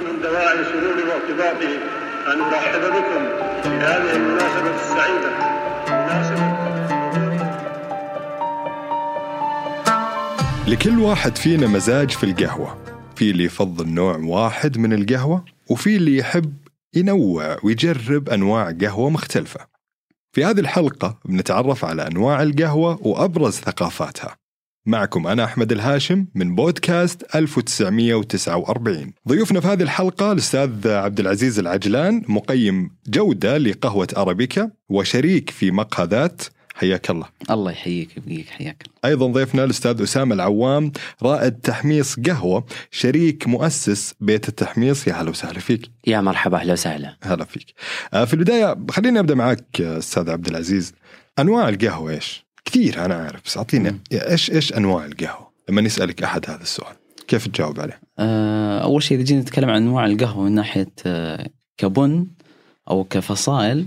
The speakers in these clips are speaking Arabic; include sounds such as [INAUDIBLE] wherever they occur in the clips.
من دواعي سروري أن أرحب بكم في هذه المناسبة السعيدة. لكل واحد فينا مزاج في القهوة. في اللي يفضل نوع واحد من القهوة وفي اللي يحب ينوع ويجرب أنواع قهوة مختلفة. في هذه الحلقة بنتعرف على أنواع القهوة وأبرز ثقافاتها. معكم أنا أحمد الهاشم من بودكاست 1949 ضيوفنا في هذه الحلقة الأستاذ عبد العزيز العجلان مقيم جودة لقهوة أرابيكا وشريك في مقهى ذات حياك الله. الله يحييك يبقيك حياك. أيضا ضيفنا الأستاذ أسامة العوام رائد تحميص قهوة شريك مؤسس بيت التحميص. يا هلا وسهلا فيك. يا مرحبا أهلا وسهلا. هلا فيك. آه، في البداية خليني أبدأ معك أستاذ عبد العزيز. أنواع القهوة إيش؟ كثير أنا عارف بس اعطينا إيش إيش أنواع القهوة؟ لما يسالك أحد هذا السؤال كيف تجاوب عليه؟ آه، أول شيء إذا جينا نتكلم عن أنواع القهوة من ناحية آه، كبن أو كفصائل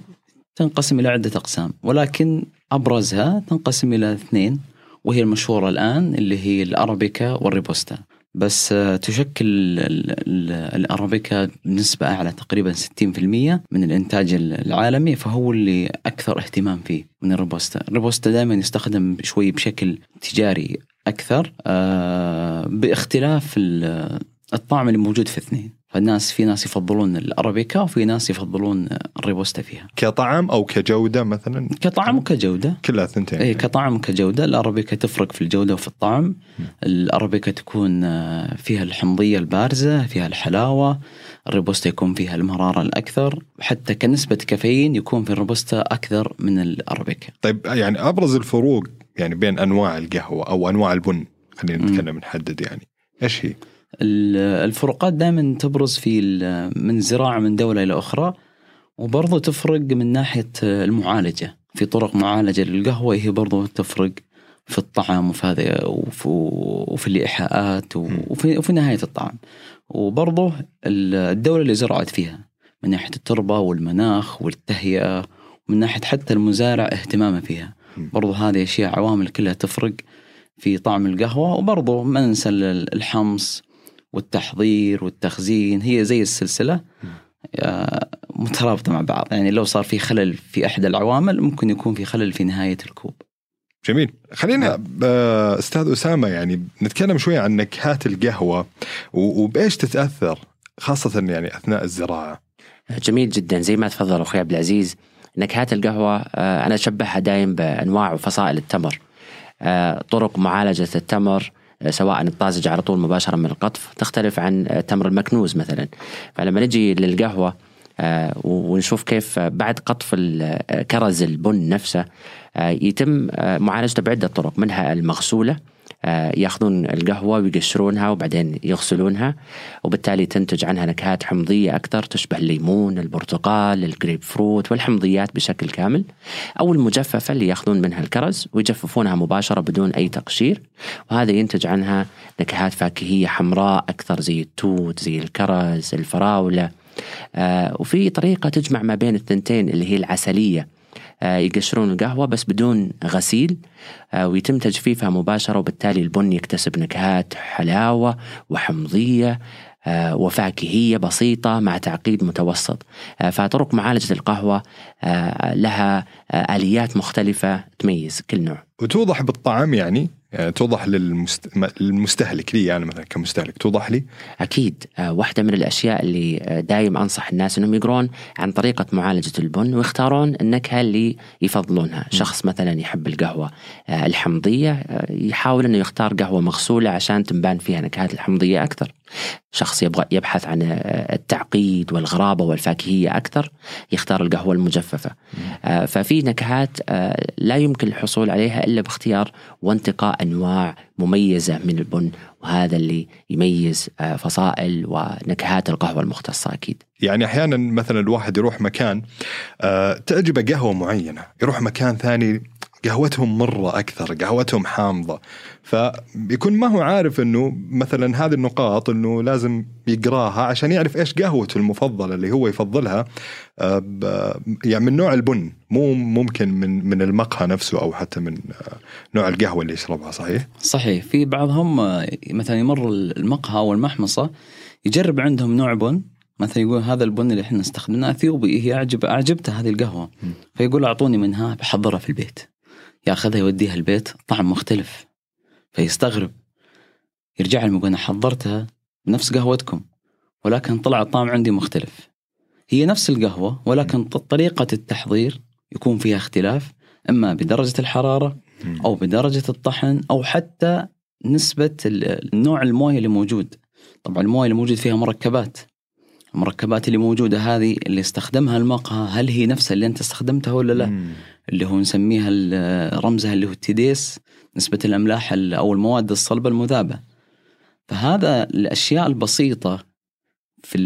تنقسم إلى عدة أقسام. ولكن أبرزها تنقسم إلى اثنين وهي المشهورة الآن اللي هي الأرابيكا والروبوستا. بس آه، تشكل ال- ال- الأرابيكا بنسبة أعلى تقريبا 60% من الإنتاج العالمي فهو اللي أكثر اهتمام فيه من الروبوستا، الروبوستا دائما يستخدم شوي بشكل تجاري أكثر آه، باختلاف ال- الطعم اللي موجود في اثنين. فالناس في ناس يفضلون الأرابيكا وفي ناس يفضلون الروبوستا فيها. كطعم أو كجودة مثلا؟ كطعم وكجودة. كلها ثنتين. اي كطعم وكجودة. الأرابيكا تفرق في الجودة وفي الطعم. الأرابيكا تكون آه، فيها الحمضية البارزة فيها الحلاوة. الروبوستا يكون فيها المرارة الأكثر. حتى كنسبة كافيين يكون في الروبوستا أكثر من الأرابيكا. طيب يعني أبرز الفروق يعني بين أنواع القهوة أو أنواع البن خلينا. نتكلم نحدد يعني. إيش هي؟ ال- الفروقات دائما تبرز في من زراعة من دولة إلى أخرى وبرضه تفرق من ناحية المعالجة. في طرق معالجة للقهوة هي برضه تفرق في الطعم وفي هذا وفي, الإيحاءات وفي, وفي نهاية الطعم وبرضه ال- الدولة اللي زرعت فيها من ناحية التربة والمناخ والتهيئة ومن ناحية حتى المزارع اهتمامه فيها. برضه هذه أشياء عوامل كلها تفرق في طعم القهوة. وبرضه ما ننسى ال- الحمص والتحضير والتخزين هي زي السلسلة آه، مترابطة مع بعض. يعني لو صار في خلل في إحدى العوامل ممكن يكون في خلل في نهاية الكوب. جميل. خلينا ب- أستاذ أسامة يعني نتكلم شوي عن نكهات القهوة وبإيش تتأثر خاصة يعني أثناء الزراعة؟ جميل جدا. زي ما تفضل أخوي عبد العزيز نكهات القهوة آه، أنا أشبهها دايم بأنواع وفصائل التمر. آه، طرق معالجة التمر آه، سواء الطازج على طول مباشرة من القطف تختلف عن آه، التمر المكنوز مثلا. فلما نجي للقهوة آه، ونشوف كيف آه، بعد قطف آه، كرز البن نفسه آه، يتم آه، معالجته بعدة طرق منها المغسولة آه، ياخذون القهوة ويقشرونها وبعدين يغسلونها وبالتالي تنتج عنها نكهات حمضية أكثر تشبه الليمون، البرتقال، الجريب فروت والحمضيات بشكل كامل أو المجففة اللي ياخذون منها الكرز ويجففونها مباشرة بدون أي تقشير وهذا ينتج عنها نكهات فاكهية حمراء أكثر زي التوت، زي الكرز، الفراولة. آه، وفي طريقة تجمع ما بين الثنتين اللي هي العسلية. آه، يقشرون القهوة بس بدون غسيل. آه، ويتم تجفيفها مباشرة وبالتالي البن يكتسب نكهات حلاوة وحمضية آه، وفاكهية بسيطة مع تعقيد متوسط. آه، فطرق معالجة القهوة آه، لها آه، آليات مختلفة تميز كل نوع. وتوضح بالطعم يعني؟ يعني توضح للمست... للمستهلك لي أنا مثلا كمستهلك توضح لي؟ أكيد. آه، واحدة من الأشياء اللي آه، دايم أنصح الناس أنهم يقرون عن طريقة معالجة البن ويختارون النكهة اللي يفضلونها. شخص مثلا يحب القهوة الحمضية آه، يحاول أنه يختار قهوة مغسولة عشان تنبان فيها نكهات الحمضية أكثر. شخص يبغى يبحث عن التعقيد والغرابة والفاكهية أكثر يختار القهوة المجففة. آه، ففي نكهات آه، لا يمكن الحصول عليها إلا باختيار وانتقاء أنواع مميزة من البن وهذا اللي يميز آه، فصائل ونكهات القهوة المختصة أكيد. يعني أحيانا مثلا الواحد يروح مكان تعجبه قهوة معينة، يروح مكان ثاني قهوتهم مرة أكثر، قهوتهم حامضة، فيكون ما هو عارف إنه مثلا هذه النقاط إنه لازم يقراها عشان يعرف إيش قهوته المفضلة اللي هو يفضلها آه، يعني من نوع البن، مو ممكن من من المقهى نفسه أو حتى من آه، نوع القهوة اللي يشربها صحيح؟ صحيح. في بعضهم آه، مثلا يمر المقهى أو المحمصة يجرب عندهم نوع بن مثلا يقول هذا البن اللي إحنا استخدمناه أثيوبي هي اعجب أعجبته هذه القهوة. فيقول أعطوني منها بحضرها في البيت. ياخذها يوديها البيت طعم مختلف. فيستغرب. يرجع لهم يقول أنا حضرتها بنفس قهوتكم ولكن طلع الطعم عندي مختلف. هي نفس القهوة ولكن طريقة التحضير يكون فيها اختلاف إما بدرجة الحرارة أو بدرجة الطحن أو حتى نسبة النوع الموية اللي موجود. طبعا الموية اللي موجود فيها مركبات. المركبات اللي موجودة هذه اللي استخدمها المقهى هل هي نفسها اللي أنت استخدمتها ولا لا مم. اللي هو نسميها رمزها اللي هو ال TDS نسبة الأملاح ال- أو المواد الصلبة المذابة فهذا الأشياء البسيطة في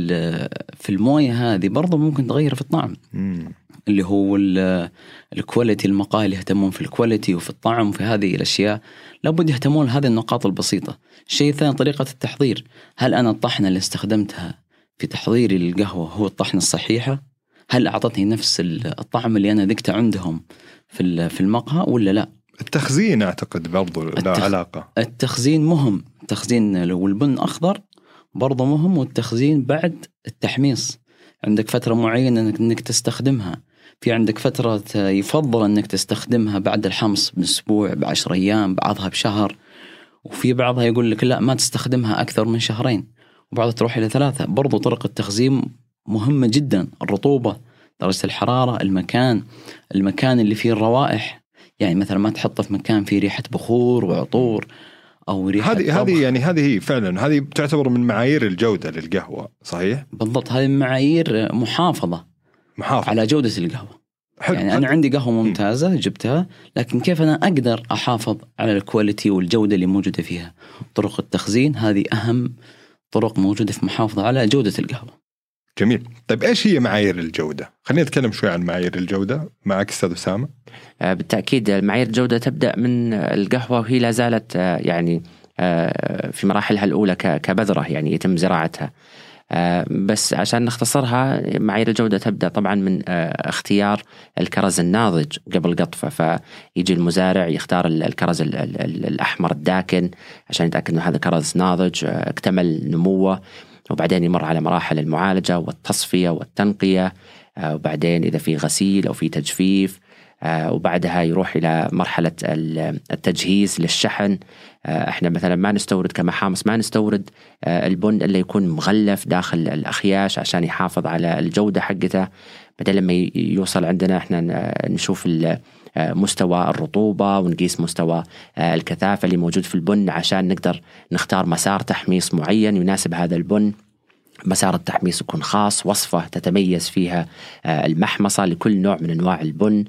في الموية هذه برضه ممكن تغير في الطعم مم. اللي هو ال- ال quality المقاهي اللي يهتمون في ال quality وفي الطعم وفي هذه الأشياء لابد يهتمون هذه النقاط البسيطة. الشيء الثاني طريقة التحضير، هل أنا الطحنة اللي استخدمتها في تحضيري للقهوه هو الطحنه الصحيحة؟ هل أعطتني نفس ال- الطعم اللي أنا ذقته عندهم في في المقهى ولا لا؟ التخزين أعتقد برضو له التخ- علاقة التخزين مهم، التخزين لو البن أخضر برضه مهم والتخزين بعد التحميص. عندك فترة معينة إنك تستخدمها. في عندك فترة يفضل إنك تستخدمها بعد الحمص بأسبوع بعشر أيام بعضها بشهر وفي بعضها يقول لك لا ما تستخدمها أكثر من شهرين وبعضها تروح إلى ثلاثة. برضو طرق التخزين مهمة جدا. الرطوبة درجة الحرارة المكان المكان اللي فيه الروائح. يعني مثلا ما تحطه في مكان فيه ريحة بخور وعطور أو ريحة هذه هذه. يعني هذه هي فعلا هذه تعتبر من معايير الجودة للقهوة صحيح؟ بالضبط هذه معايير محافظة محافظ على جودة القهوة. حلو. يعني أنا عندي قهوة ممتازة جبتها لكن كيف أنا أقدر أحافظ على الكواليتي والجودة اللي موجودة فيها؟ طرق التخزين هذه أهم طرق موجودة في محافظة على جودة القهوة. جميل. طيب إيش هي معايير الجودة؟ خلينا نتكلم شوي عن معايير الجودة. معك أستاذ أسامة. آه، بالتأكيد معايير الجودة تبدأ من القهوة وهي لا زالت آه، يعني آه، في مراحلها الأولى ك- كبذرة يعني يتم زراعتها. بس عشان نختصرها معايير الجودة تبدأ طبعا من آه، اختيار الكرز الناضج قبل قطفه. فيجي المزارع يختار ال- الكرز ال- ال- ال- الأحمر الداكن عشان يتأكد أنه هذا كرز ناضج آه، اكتمل نموه. وبعدين يمر على مراحل المعالجة والتصفية والتنقية. آه، وبعدين إذا في غسيل أو في تجفيف آه، وبعدها يروح إلى مرحلة ال- التجهيز للشحن. آه، إحنا مثلا ما نستورد كمحامص ما نستورد آه، البن إلا يكون مغلف داخل الأخياش عشان يحافظ على الجودة حقته. بعدين لما يوصل عندنا إحنا نشوف آه، مستوى الرطوبة ونقيس مستوى آه، الكثافة اللي موجود في البن عشان نقدر نختار مسار تحميص معين يناسب هذا البن. مسار التحميص يكون خاص وصفة تتميز فيها آه، المحمصة لكل نوع من أنواع البن.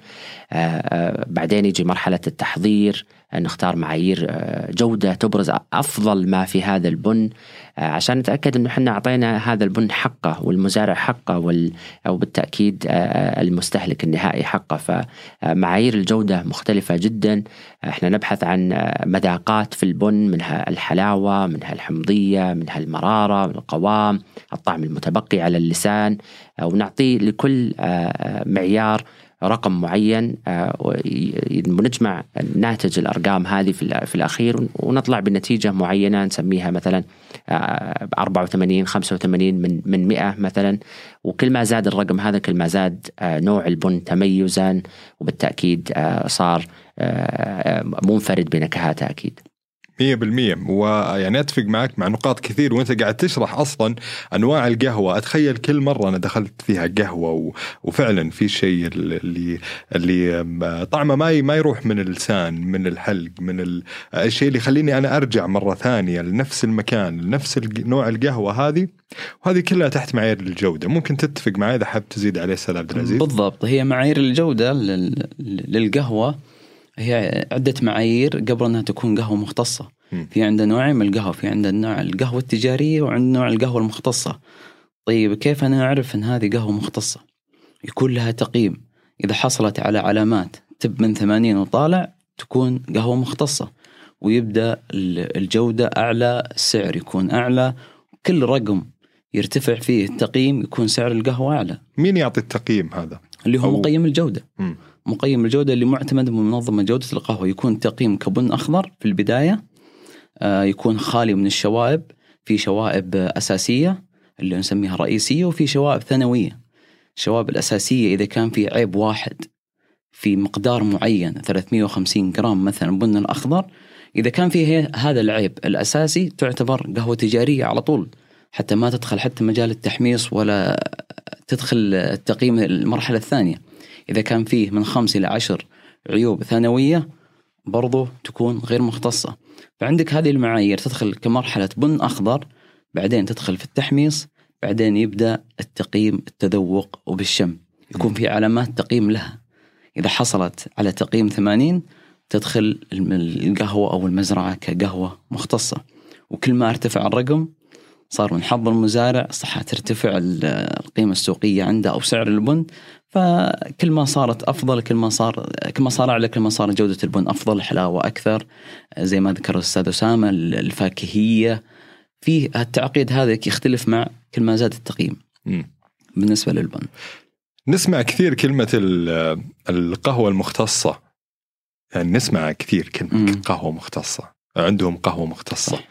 آه، آه، بعدين يجي مرحلة التحضير. نختار معايير آه، جودة تبرز أفضل ما في هذا البن آه، عشان نتأكد أنه إحنا أعطينا هذا البن حقه والمزارع حقه وال أو بالتأكيد آه، المستهلك النهائي حقه. فمعايير الجودة مختلفة جدا. إحنا نبحث عن مذاقات في البن منها الحلاوة منها الحمضية منها المرارة القوام الطعم المتبقي على اللسان ونعطيه لكل معيار رقم معين آه، ونجمع ناتج الأرقام هذه في الأخير ونطلع بنتيجة معينة نسميها مثلا آه، 84 85 من من 100 مثلا وكل ما زاد الرقم هذا كل ما زاد آه، نوع البن تميزا وبالتأكيد آه، صار آه، منفرد بنكهاته أكيد. مية بالمية. ويعني أتفق معك مع نقاط كثير وأنت قاعد تشرح أصلا أنواع القهوة. أتخيل كل مرة أنا دخلت فيها قهوة و... وفعلا في شيء اللي اللي طعمه ما ما يروح من اللسان من الحلق من ال... الشيء اللي يخليني أنا أرجع مرة ثانية لنفس المكان لنفس نوع القهوة هذه. وهذه كلها تحت معايير الجودة. ممكن تتفق معي إذا حاب تزيد عليه أستاذ عبد العزيز؟ بالضبط. هي معايير الجودة لل... للقهوة. هي عدة معايير قبل أنها تكون قهوة مختصة. مم. في عندنا نوعين من القهوة في عندنا نوع القهوة التجارية وعندنا نوع القهوة المختصة. طيب كيف أنا أعرف أن هذه قهوة مختصة؟ يكون لها تقييم. إذا حصلت على علامات تب من 80 وطالع تكون قهوة مختصة. ويبدأ ال- الجودة أعلى السعر يكون أعلى. كل رقم يرتفع فيه التقييم يكون سعر القهوة أعلى. مين يعطي التقييم هذا؟ اللي هو أو- مقيم الجودة. مم. مقيم الجودة اللي معتمد من منظمة جودة القهوة. يكون تقييم كبن أخضر في البداية آه، يكون خالي من الشوائب. في شوائب أساسية اللي نسميها رئيسية وفي شوائب ثانوية. الشوائب الأساسية إذا كان في عيب واحد في مقدار معين 350 جرام مثلا البن الأخضر إذا كان فيه هذا العيب الأساسي تعتبر قهوة تجارية على طول. حتى ما تدخل حتى مجال التحميص ولا تدخل التقييم المرحلة الثانية. إذا كان فيه من خمس إلى عشر عيوب ثانوية برضو تكون غير مختصة. فعندك هذه المعايير تدخل كمرحلة بن أخضر بعدين تدخل في التحميص بعدين يبدأ التقييم التذوق وبالشم. يكون في علامات تقييم لها. إذا حصلت على تقييم 80 تدخل القهوة أو المزرعة كقهوة مختصة. وكل ما ارتفع الرقم صار من حظ المزارع صح ترتفع ال- القيمة السوقية عنده أو سعر البن فكل ما صارت أفضل كل ما صار كل ما صار أعلى كل ما صار جودة البن أفضل حلاوة أكثر زي ما ذكر الأستاذ أسامة ال- الفاكهية في التعقيد هذا يختلف مع كل ما زاد التقييم. بالنسبة للبن نسمع كثير كلمة ال- القهوة المختصة يعني نسمع كثير كلمة مم. قهوة مختصة عندهم قهوة مختصة صح.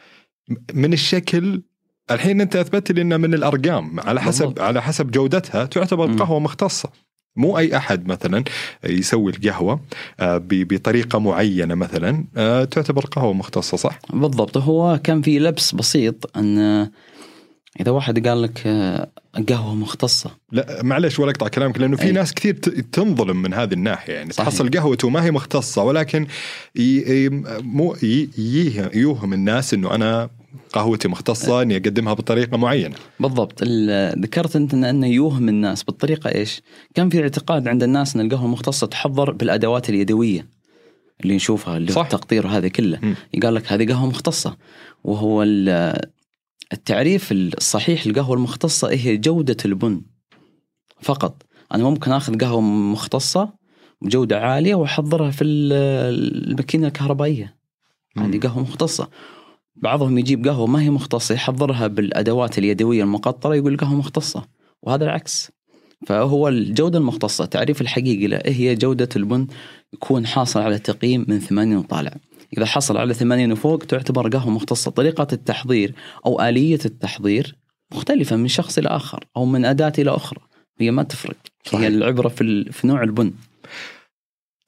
من الشكل الحين أنت اثبتت لي انها من الأرقام على حسب بالضبط. على حسب جودتها تعتبر. قهوة مختصة مو أي أحد مثلا يسوي القهوة آه، بطريقة معينة مثلا آه، تعتبر قهوة مختصة صح؟ بالضبط هو كان في لبس بسيط أن إذا واحد قال لك آه، قهوة مختصة لا معلش ولا أقطع كلامك لأنه في أي. ناس كثير تنظلم من هذه الناحية يعني صحيح. تحصل قهوته ما هي مختصة ولكن ي... مو ي... يوهم الناس إنه أنا قهوتي مختصة إني أقدمها بطريقة معينة بالضبط ال- ذكرت أنت إن- أنه يوهم الناس بالطريقة إيش؟ كان في اعتقاد عند الناس إن القهوة المختصة تحضر بالأدوات اليدوية اللي نشوفها اللي هو صح. التقطير هذا كله مم. يقال لك هذه قهوة مختصة وهو ال- التعريف الصحيح للقهوة المختصة هي جودة البن فقط أنا ممكن آخذ قهوة مختصة بجوده عالية وأحضرها في ال- الماكينة الكهربائية هذه. قهوة مختصة بعضهم يجيب قهوة ما هي مختصة يحضرها بالأدوات اليدوية المقطرة يقول قهوه مختصة وهذا العكس. فهو الجودة المختصة تعريف الحقيقي له هي جودة البن يكون حاصل على تقييم من 80 وطالع. إذا حصل على 80 وفوق تعتبر قهوة مختصة. طريقة التحضير أو آلية التحضير مختلفة من شخص إلى آخر أو من أداة إلى أخرى. هي ما تفرق. صحيح. هي العبرة في في نوع البن.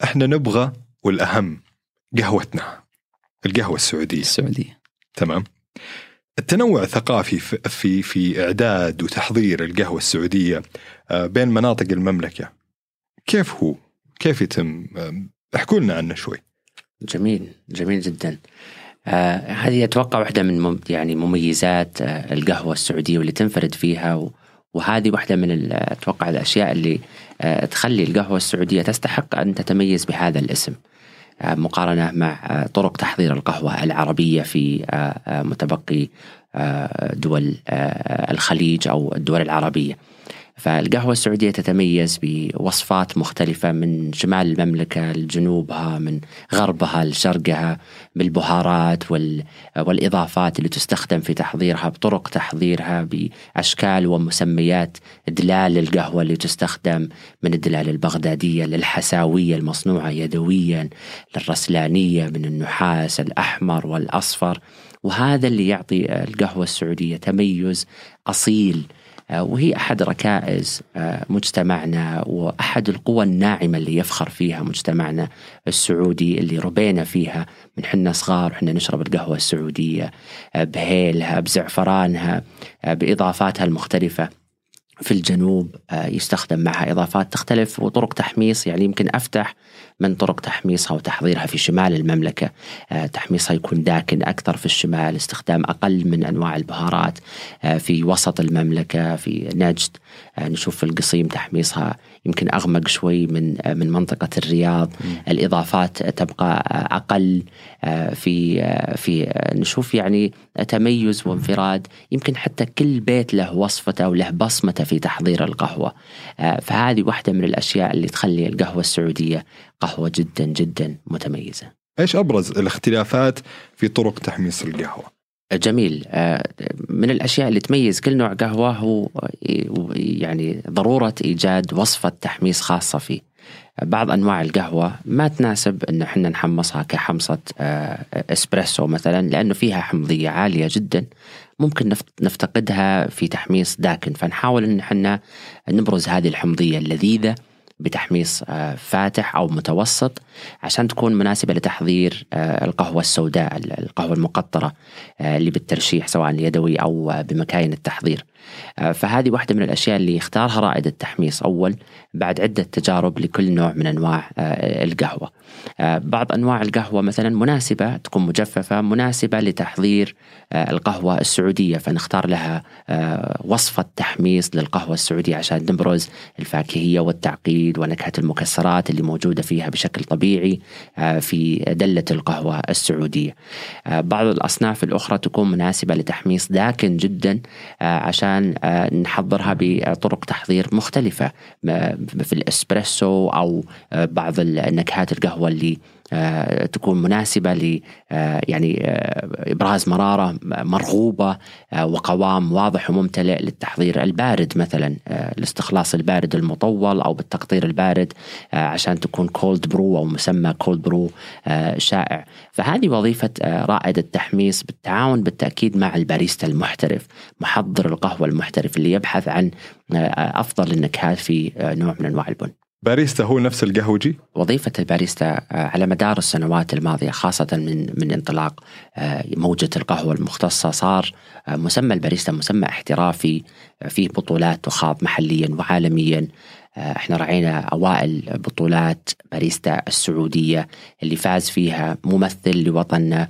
إحنا نبغى والأهم قهوتنا القهوة السعودية. السعودية. تمام التنوع الثقافي في في, إعداد وتحضير القهوة السعودية آه، بين مناطق المملكة كيف هو؟ كيف يتم؟ آه، احكوا لنا عنه شوي. جميل جميل جدا آه هذه أتوقع واحدة من يعني مميزات القهوة السعودية واللي تنفرد فيها وهذه واحدة من أتوقع الأشياء اللي تخلي القهوة السعودية تستحق أن تتميز بهذا الاسم مقارنة مع آه طرق تحضير القهوة العربية في آه آه متبقي آه دول آه الخليج أو الدول العربية. فالقهوة السعودية تتميز بوصفات مختلفة من شمال المملكة لجنوبها من غربها لشرقها بالبهارات وال... والإضافات اللي تستخدم في تحضيرها بطرق تحضيرها بأشكال ومسميات دلال القهوة اللي تستخدم من الدلال البغدادية للحساوية المصنوعة يدويا للرسلانية من النحاس الأحمر والأصفر. وهذا اللي يعطي القهوة السعودية تميز أصيل وهي أحد ركائز آه، مجتمعنا وأحد القوى الناعمة اللي يفخر فيها مجتمعنا السعودي اللي ربينا فيها. من حنا صغار وحنا نشرب القهوة السعودية آه، بهيلها بزعفرانها آه، بإضافاتها المختلفة. في الجنوب آه، يستخدم معها إضافات تختلف وطرق تحميص يعني يمكن أفتح من طرق تحميصها وتحضيرها في شمال المملكة. آه، تحميصها يكون داكن أكثر في الشمال استخدام أقل من أنواع البهارات آه، في وسط المملكة في نجد. نشوف في القصيم تحميصها يمكن أغمق شوي من من منطقة الرياض. الإضافات تبقى أقل في في نشوف يعني تميز وانفراد يمكن حتى كل بيت له وصفته وله بصمته في تحضير القهوة آه، فهذه واحدة من الأشياء اللي تخلي القهوة السعودية قهوة جدا جدا متميزة إيش أبرز الاختلافات في طرق تحميص القهوة؟ جميل آه، من الأشياء اللي تميز كل نوع قهوة هو آه، يعني ضرورة إيجاد وصفة تحميص خاصة فيه. بعض أنواع القهوة ما تناسب إن إحنا نحمصها كحمصة آه، إسبريسو مثلا لأنه فيها حمضية عالية جدا. ممكن نفت- نفتقدها في تحميص داكن. فنحاول إن إحنا نبرز هذه الحمضية اللذيذة بتحميص آه، فاتح أو متوسط. عشان تكون مناسبة لتحضير آه، القهوة السوداء القهوة المقطرة آه، اللي بالترشيح سواء اليدوي آه، بمكاين التحضير. آه، فهذه واحدة من الأشياء اللي اختارها رائد التحميص أول بعد عدة تجارب لكل نوع من أنواع القهوة. آه، بعض أنواع القهوة مثلا مناسبة تكون مجففة مناسبة لتحضير القهوة السعودية فنختار لها وصفة تحميص للقهوة السعودية عشان نبرز الفاكهية والتعقيد ونكهة المكسرات اللي موجودة فيها بشكل طبيعي آه، في دلة القهوة السعودية. آه، بعض الأصناف الأخرى تكون مناسبة لتحميص داكن جدا آه، عشان نحضرها بطرق تحضير مختلفة م- في الإسبريسو أو آه، بعض النكهات القهوة اللي تكون مناسبة ل آه، يعني آه، إبراز مرارة مرغوبة آه، وقوام واضح وممتلئ للتحضير البارد مثلا آه، الاستخلاص البارد المطول أو بالتقطير البارد آه، عشان تكون cold brew أو مسمى cold brew آه، شائع. فهذه وظيفة آه، رائد التحميص بالتعاون بالتأكيد مع الباريستا المحترف محضر القهوة المحترف اللي يبحث عن آه، أفضل النكهات في آه، نوع من أنواع البن. باريستا هو نفس القهوجي؟ وظيفة الباريستا آه، على مدار السنوات الماضية خاصة من من انطلاق آه، موجة القهوة المختصة صار آه، مسمى الباريستا مسمى احترافي فيه بطولات تخاض محليا وعالميا إحنا رعينا أوائل بطولات باريستا السعودية اللي فاز فيها ممثل لوطننا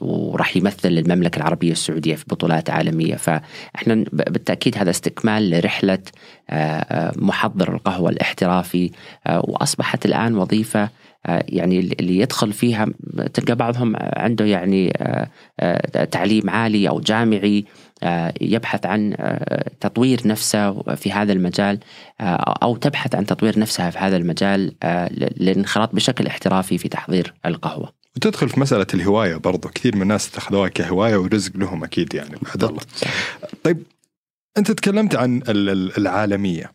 وراح يمثل المملكة العربية السعودية في بطولات عالمية. فإحنا ب- بالتأكيد هذا استكمال لرحلة آه، آه، محضر القهوة الاحترافي. آه، وأصبحت الآن وظيفة آه، يعني اللي يدخل فيها تلقى بعضهم عنده يعني آه، آه، تعليم عالي أو جامعي آه، يبحث عن آه، تطوير نفسه في هذا المجال آه، أو تبحث عن تطوير نفسها في هذا المجال آه، للانخراط بشكل احترافي في تحضير القهوة. وتدخل في مسألة الهواية برضو. كثير من الناس اتخذوها كهواية ورزق لهم أكيد يعني. بعد الله. طيب أنت تكلمت عن ال- ال- العالمية.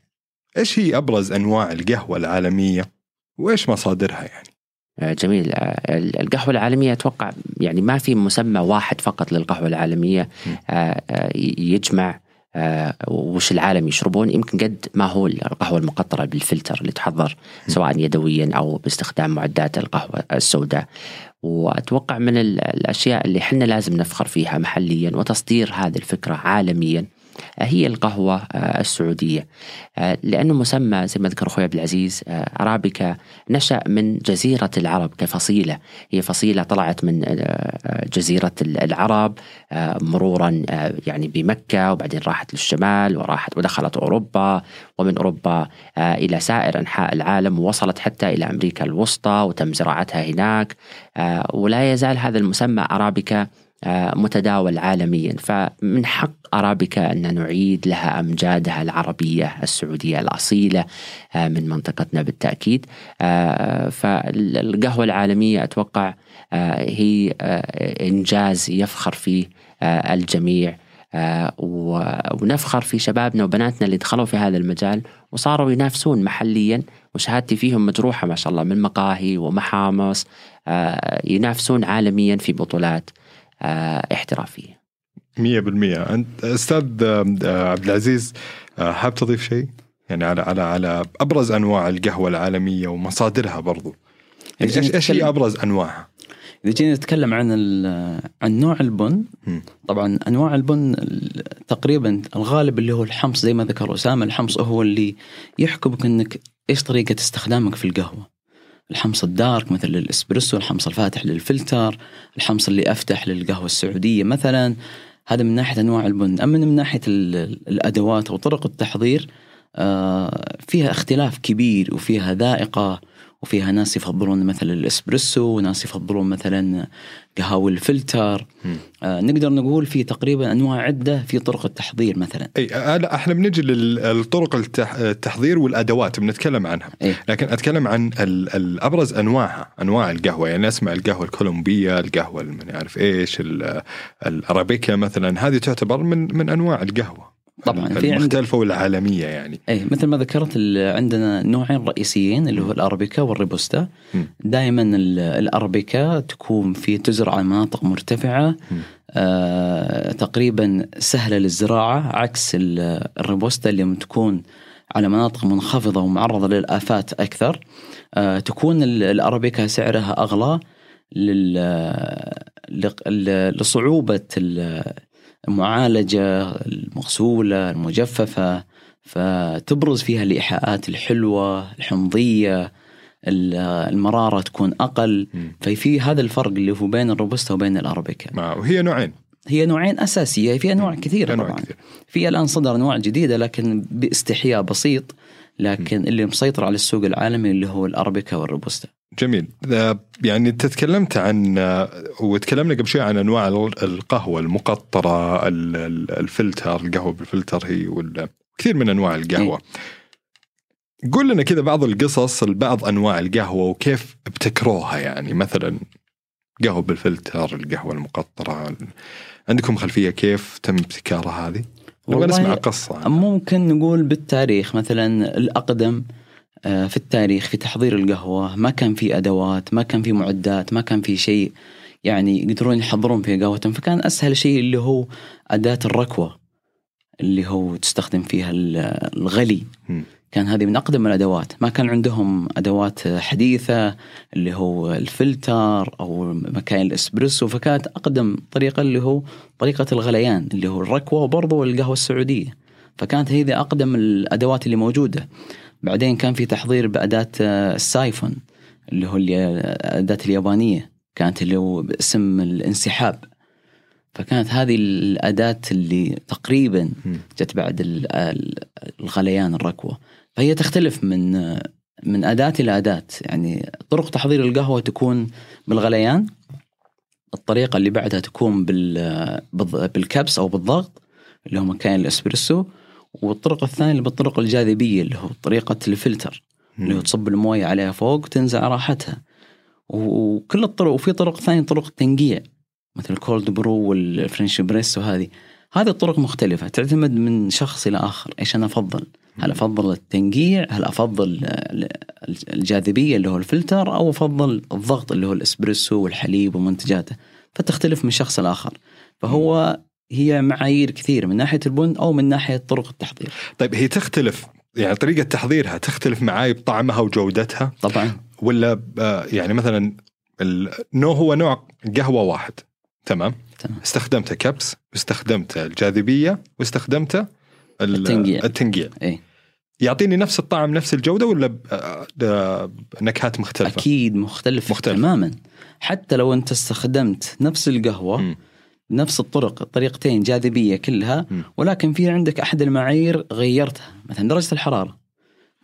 إيش هي أبرز أنواع القهوة العالمية؟ وإيش مصادرها يعني؟ آه، جميل. آه، القهوة العالمية أتوقع يعني ما في مسمى واحد فقط للقهوة العالمية. آه، يجمع وش العالم يشربون. يمكن قد ما هو القهوة المقطرة بالفلتر اللي تحضر سواء يدويا أو باستخدام معدات القهوة السوداء. وأتوقع من ال- الأشياء اللي حنا لازم نفخر فيها محليا وتصدير هذه الفكرة عالميا. هي القهوة آه، السعودية. آه، لأنه مسمى زي ما ذكر أخوي عبد العزيز آه، أرابيكا نشأ من جزيرة العرب كفصيلة. هي فصيلة طلعت من آه، آه، جزيرة العرب آه، مرورا آه، يعني بمكة وبعدين راحت للشمال وراحت ودخلت أوروبا ومن أوروبا آه، إلى سائر أنحاء العالم ووصلت حتى إلى أمريكا الوسطى وتم زراعتها هناك. آه، ولا يزال هذا المسمى أرابيكا آه، متداول عالميا. فمن حق أرابيكا أن نعيد لها أمجادها العربية السعودية الأصيلة آه، من منطقتنا بالتأكيد. آه، فالقهوة العالمية أتوقع آه، هي آه، إنجاز يفخر فيه آه، الجميع. آه، ونفخر في شبابنا وبناتنا اللي دخلوا في هذا المجال وصاروا ينافسون محليا. وشهادتي فيهم مجروحة ما شاء الله من مقاهي ومحامص آه، ينافسون عالميا في بطولات. آه، احترافية 100% أنت أستاذ آه، عبد العزيز آه، حاب تضيف شيء؟ يعني على على على أبرز أنواع القهوة العالمية ومصادرها برضو إيش إيش هي أبرز أنواعها؟ إذا جينا نتكلم عن عن نوع البن. طبعا أنواع البن ال- تقريبا الغالب اللي هو الحمص زي ما ذكر أسامة الحمص هو اللي يحكمك إنك إيش طريقة استخدامك في القهوة الحمص الدارك مثل الاسبريسو الحمص الفاتح للفلتر الحمص اللي أفتح للقهوة السعودية مثلا. هذا من ناحية أنواع البن. أما من ناحية ال- الأدوات وطرق التحضير آه، فيها اختلاف كبير وفيها ذائقة وفيها ناس يفضلون مثلا الإسبريسو وناس يفضلون مثلا قهاوي الفلتر. آه نقدر نقول في تقريبا أنواع عدة في طرق التحضير مثلا. إي إحنا بنجي للطرق التح- التحضير والأدوات بنتكلم عنها. إيه؟ لكن أتكلم عن ال- الابرز أنواعها أنواع القهوة. يعني اسمع القهوة الكولومبية القهوة المن عارف إيش ال- الأرابيكا مثلا. هذه تعتبر من من أنواع القهوة. طبعاً، في المختلفة والعالمية يعني. اي مثل ما ذكرت ال- عندنا نوعين رئيسيين اللي هو الأرابيكا والروبوستا. دائما الأرابيكا تكون في تزرع مناطق مرتفعة آه تقريبا سهلة للزراعة عكس ال- الروبوستا اللي تكون على مناطق منخفضة ومعرضة للآفات أكثر. آه تكون ال- الأرابيكا سعرها أغلى لل لصعوبة ال- المعالجة المغسولة المجففة فتبرز فيها الإيحاءات الحلوة الحمضية ال- المرارة تكون أقل. مم. ففي هذا الفرق اللي هو بين الروبوستا وبين الأرابيكا. مع وهي نوعين. هي نوعين أساسية في انواع كثيره أنواع طبعا. كثير. في الآن صدر انواع جديده لكن باستحياء بسيط لكن اللي مسيطر على السوق العالمي اللي هو الأرابيكا والروبوستا. جميل يعني أنت تكلمت عن آه، وتكلمنا قبل شوي عن أنواع ال- القهوة المقطرة ال- ال- الفلتر القهوة بالفلتر هي كثير من أنواع القهوة قول لنا كذا بعض القصص لبعض أنواع القهوة وكيف ابتكروها يعني مثلا قهوة بالفلتر القهوة المقطرة ال- عندكم خلفية كيف تم ابتكارها هذه؟ نبغى نسمع قصة. ممكن نقول بالتاريخ مثلا الأقدم آه، في التاريخ في تحضير القهوة ما كان في أدوات ما كان في معدات ما كان في شيء يعني يقدرون يحضرون في قهوتهم. فكان أسهل شيء اللي هو أداة الركوة اللي هو تستخدم فيها ال- الغلي. كان هذه من أقدم الأدوات. ما كان عندهم أدوات حديثة اللي هو الفلتر أو مكاين الإسبريسو. فكانت أقدم طريقة اللي هو طريقة الغليان اللي هو الركوة وبرضه القهوة السعودية. فكانت هذه أقدم الأدوات اللي موجودة. بعدين كان في تحضير بأداة آه، السايفون اللي هو الأداة اليابانية كانت اللي هو باسم الانسحاب. فكانت هذه الأداة اللي تقريبا. جت بعد ال- الغليان الركوة. فهي تختلف من من أداة إلى أداة. يعني طرق تحضير القهوة تكون بالغليان الطريقة اللي بعدها تكون بالكبس أو بالضغط اللي هو مكان الإسبريسو. والطرق الثانية اللي بالطرق الجاذبية اللي هو طريقة الفلتر اللي هو تصب الموية عليها فوق وتنزع راحتها. وكل الطرق وفي طرق ثانية طرق تنقيع مثل ال cold brew وال French press وهذه. هذه الطرق مختلفة تعتمد من شخص إلى آخر. إيش أنا أفضل؟ هل أفضل التنقيع؟ هل أفضل ال- الجاذبية اللي هو الفلتر؟ أو أفضل الضغط اللي هو الإسبريسو والحليب ومنتجاته. فتختلف من شخص لآخر. فهو هي معايير كثير من ناحية البن أو من ناحية طرق التحضير طيب هي تختلف يعني طريقة تحضيرها تختلف معاي بطعمها وجودتها طبعا ولا آه، يعني مثلا النوع هو نوع قهوة واحد تمام تمام. استخدمت كبس واستخدمت الجاذبية واستخدمت ال- التنقيع. التنقيع إيه يعطيني نفس الطعم نفس الجودة ولا آه، آه، نكهات مختلفة أكيد مختلف, مختلف. تماما حتى لو أنت استخدمت نفس القهوة مم. نفس الطرق الطريقتين جاذبية كلها. ولكن في عندك أحد المعايير غيرتها. مثلا درجة الحرارة.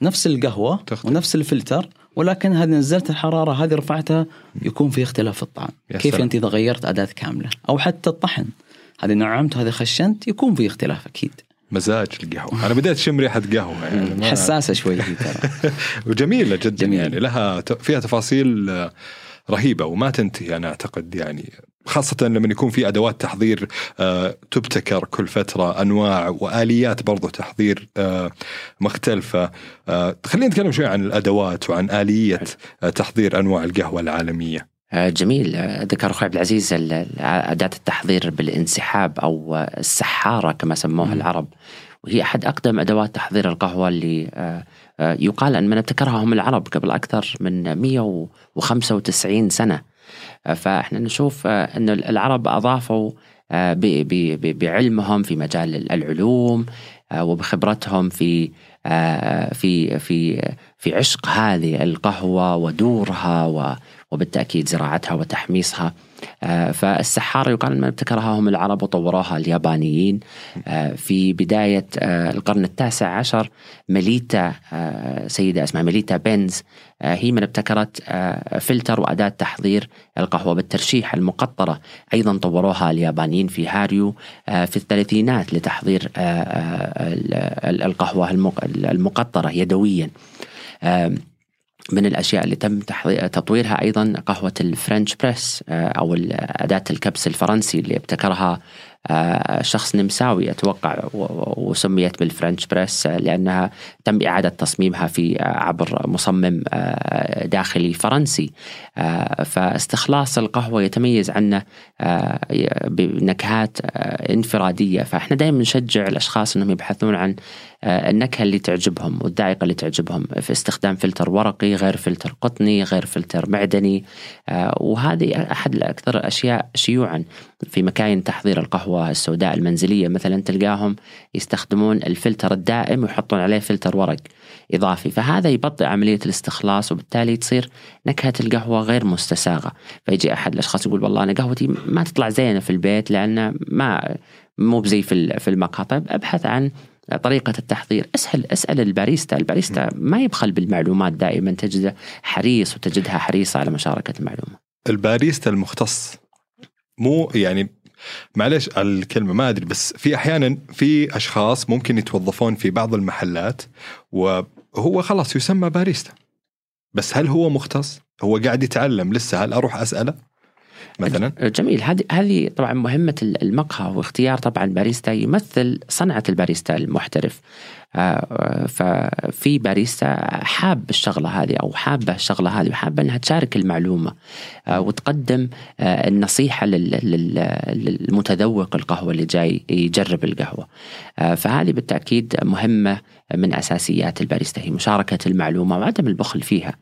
نفس القهوة تختلف. ونفس الفلتر ولكن هذه نزلت الحرارة هذه رفعتها يكون في اختلاف في الطعم. كيف سلام. أنت إذا غيرت أداة كاملة؟ أو حتى الطحن. هذه نعمت وهذه خشنت يكون في اختلاف أكيد. مزاج القهوة. أنا بديت اشم ريحه قهوة يعني ما- حساسة شوي ترى. [LAUGHS] وجميلة جدا جميل. يعني لها فيها تفاصيل آه، رهيبة وما تنتهي أنا أعتقد يعني خاصة لما يكون في أدوات تحضير آه، تبتكر كل فترة أنواع وآليات برضو تحضير آه، مختلفة. آه، خلينا نتكلم شوي عن الأدوات وعن آلية آه، تحضير أنواع القهوة العالمية. جميل. ذكر أخوي عبد العزيز ال- ال- أداة التحضير بالانسحاب أو السحارة كما سموها. العرب. وهي أحد أقدم أدوات تحضير القهوة اللي يقال أن من أبتكرها هم العرب قبل أكثر من 195 سنة. فاحنا نشوف آه، إن العرب أضافوا آه، بعلمهم في مجال العلوم آه، وبخبرتهم في في في في عشق هذه القهوة ودورها وبالتأكيد زراعتها وتحميصها. آه، فالسحارة يقال من ابتكرها هم العرب وطوروها اليابانيين. آه، في بداية آه، القرن التاسع عشر مليتا سيدة اسمها مليتا بنز هي من ابتكرت فلتر وأداة تحضير القهوة بالترشيح المقطرة. أيضا طوروها اليابانيين في هاريو في الثلاثينات لتحضير آه، آه، ال- ال- القهوة المق- المقطرة يدويا. من الأشياء اللي تم تطويرها أيضا قهوة الفرنش بريس آه، ال- أداة الكبس الفرنسي اللي ابتكرها شخص نمساوي و- وسميت بالفرنش بريس آه، لأنها تم إعادة تصميمها في آه، عبر مصمم آه، داخلي فرنسي. آه، فاستخلاص القهوة يتميز عنه آه، بنكهات آه، انفرادية. فإحنا دائما نشجع الأشخاص إنهم يبحثون عن آه، النكهة اللي تعجبهم والذائقه اللي تعجبهم في استخدام فلتر ورقي غير فلتر قطني غير فلتر معدني. آه، وهذه أحد الأكثر الاشياء شيوعا في مكاين تحضير القهوة السوداء المنزلية مثلا تلقاهم يستخدمون الفلتر الدائم ويحطون عليه فلتر ورق إضافي. فهذا يبطئ عملية الاستخلاص وبالتالي تصير نكهة القهوة غير مستساغة. فيجي أحد الأشخاص يقول والله أنا قهوتي ما تطلع زينة في البيت لأن ما مو بزي في ال- في المقهى. طيب أبحث عن طريقة التحضير. أسهل أسأل الباريستا. الباريستا ما يبخل بالمعلومات دائما. تجده حريص وتجدها حريصة على مشاركة المعلومة. الباريستا المختص مو يعني معلش الكلمة ما أدري بس في أحيانا في أشخاص ممكن يتوظفون في بعض المحلات وهو خلاص يسمى باريستا بس هل هو مختص؟ هو قاعد يتعلم لسه هل أروح أسأله؟ مثلا؟ جميل. هذه هذه طبعا مهمة المقهى واختيار طبعا باريستا يمثل صنعة الباريستا المحترف. آه، ففي باريستا حاب الشغلة هذه أو حابة الشغلة هذه وحابة أنها تشارك المعلومة. آه، وتقدم لل- للمتذوق القهوة اللي جاي يجرب القهوة. آه، فهذه بالتأكيد مهمة من أساسيات الباريستا هي مشاركة المعلومة وعدم البخل فيها.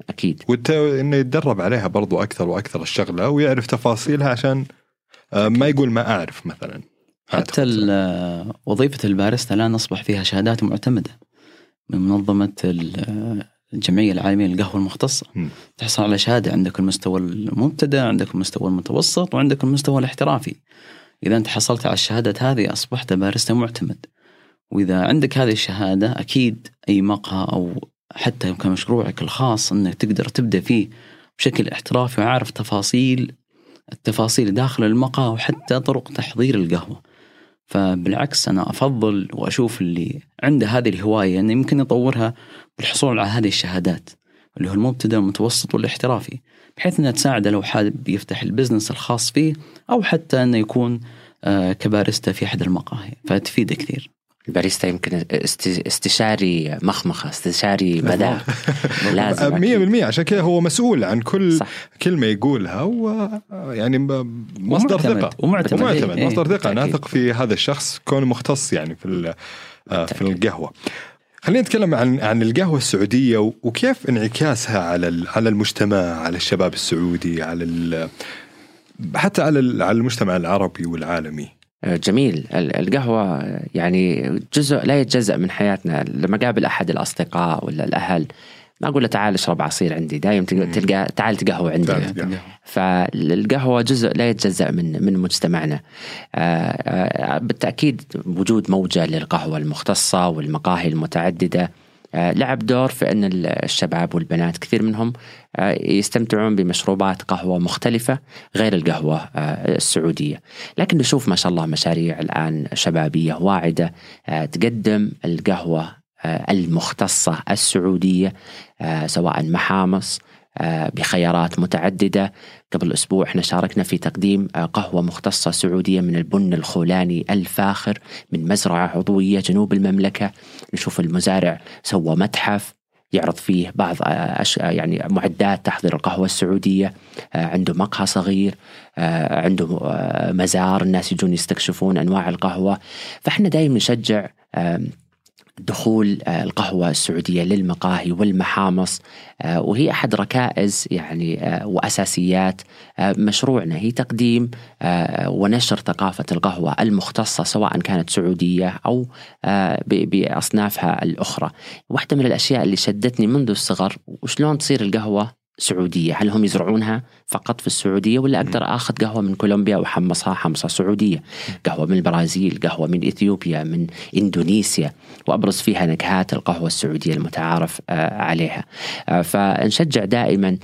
مم. أكيد. والت... إنه يتدرب عليها برضو أكثر وأكثر الشغلة ويعرف تفاصيلها عشان آه، ما يقول ما أعرف مثلا. حتى ال- وظيفة الباريستا الآن أصبح فيها شهادات معتمدة. من منظمة ال- الجمعية العالمية للقهوة المختصة. مم. تحصل على شهادة عندك المستوى المبتدأ عندك المستوى المتوسط وعندك المستوى الاحترافي. إذا أنت حصلت على الشهادة هذه أصبحت باريستا معتمد. وإذا عندك هذه الشهادة أكيد أي مقهى أو حتى كمشروعك الخاص أنك تقدر تبدأ فيه بشكل احترافي وعارف تفاصيل التفاصيل داخل المقهى وحتى طرق تحضير القهوة. فبالعكس أنا أفضل وأشوف اللي عنده هذه الهواية أنه يمكن يطورها بالحصول على هذه الشهادات اللي هو المبتدأ والمتوسط والاحترافي بحيث أنها تساعده لو حابب يفتح ال business الخاص فيه أو حتى أنه يكون آه، كباريستا في أحد المقاهي. فتفيده كثير. الباريستا يمكن است- استشاري مخمخة استشاري [LAUGHS] مذاق لازم 100% عشان كذا هو مسؤول عن كل صح. كلمة يقولها ويعني مصدر ومعتمد- ثقة ومعتمد. ومعتمد إيه، مصدر ثقة بالتأكيد. نثق في هذا الشخص كونه مختص يعني في آه، في. القهوة خلينا نتكلم عن عن القهوة السعودية وكيف انعكاسها على ال- على المجتمع على الشباب السعودي على حتى على ال- على المجتمع العربي والعالمي جميل. ال- القهوة يعني جزء لا يتجزأ من حياتنا. لما قابل أحد الأصدقاء ولا الأهل ما أقول له تعال اشرب عصير عندي. دايم تلقى تعال تقهوى عندي. تعال تقهوى. فالقهوة جزء لا يتجزأ من من مجتمعنا. آه، آه، بالتأكيد وجود موجة للقهوة المختصة والمقاهي المتعددة. آه، لعب دور في أن ال- الشباب والبنات كثير منهم يستمتعون بمشروبات قهوة مختلفة غير القهوة آه، السعودية. لكن نشوف ما شاء الله مشاريع الآن شبابية واعدة آه، تقدم القهوة آه، المختصة السعودية آه، سواء محامص آه، بخيارات متعددة. قبل أسبوع إحنا شاركنا في تقديم آه، قهوة مختصة سعودية من البن الخولاني الفاخر من مزرعة عضوية جنوب المملكة. نشوف المزارع سوى متحف يعرض فيه بعض آه، أش- آه، يعني معدات تحضير القهوة السعودية آه، عنده مقهى صغير عنده مزار الناس يجون يستكشفون أنواع القهوة. فإحنا دائما نشجع دخول آه، القهوة السعودية للمقاهي والمحامص آه، وهي أحد ركائز يعني آه، وأساسيات مشروعنا. هي تقديم ونشر ثقافة القهوة المختصة سواء كانت سعودية أو بأصنافها الأخرى. واحدة من الأشياء اللي شدتني منذ الصغر وشلون تصير القهوة؟ سعودية؟ هل هم يزرعونها فقط في السعودية ولا أقدر أخذ قهوة من كولومبيا وأحمصها حمصة سعودية. قهوة من البرازيل قهوة من إثيوبيا من إندونيسيا. وأبرز فيها نكهات القهوة السعودية المتعارف آه، عليها. آه، فنشجع دائما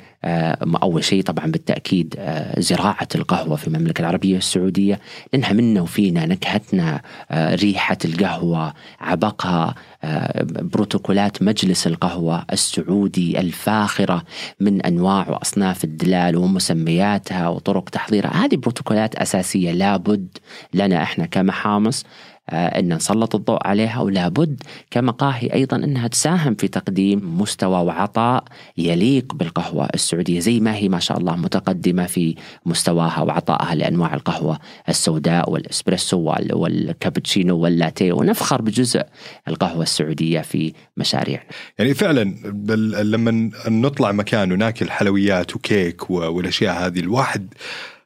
أول شيء طبعا بالتأكيد آه، زراعة القهوة في المملكة العربية السعودية. لأنها منا وفينا نكهتنا آه، ريحة القهوة عبقها آه، بروتوكولات مجلس القهوة السعودي الفاخرة من أنواع وأصناف الدلال ومسمياتها وطرق تحضيرها. هذه بروتوكولات أساسية لابد لنا إحنا كمحامص آه، أن نسلط الضوء عليها ولابد كمقاهي أيضا أنها تساهم في تقديم مستوى وعطاء يليق بالقهوة السعودية زي ما هي ما شاء الله متقدمة في مستواها وعطائها لأنواع القهوة السوداء والإسبريسو وال- والكابتشينو واللاتيه ونفخر بجزء القهوة السعودية في مشاريعنا يعني فعلا لما نطلع مكان وناكل حلويات وكيك و- والأشياء هذه الواحد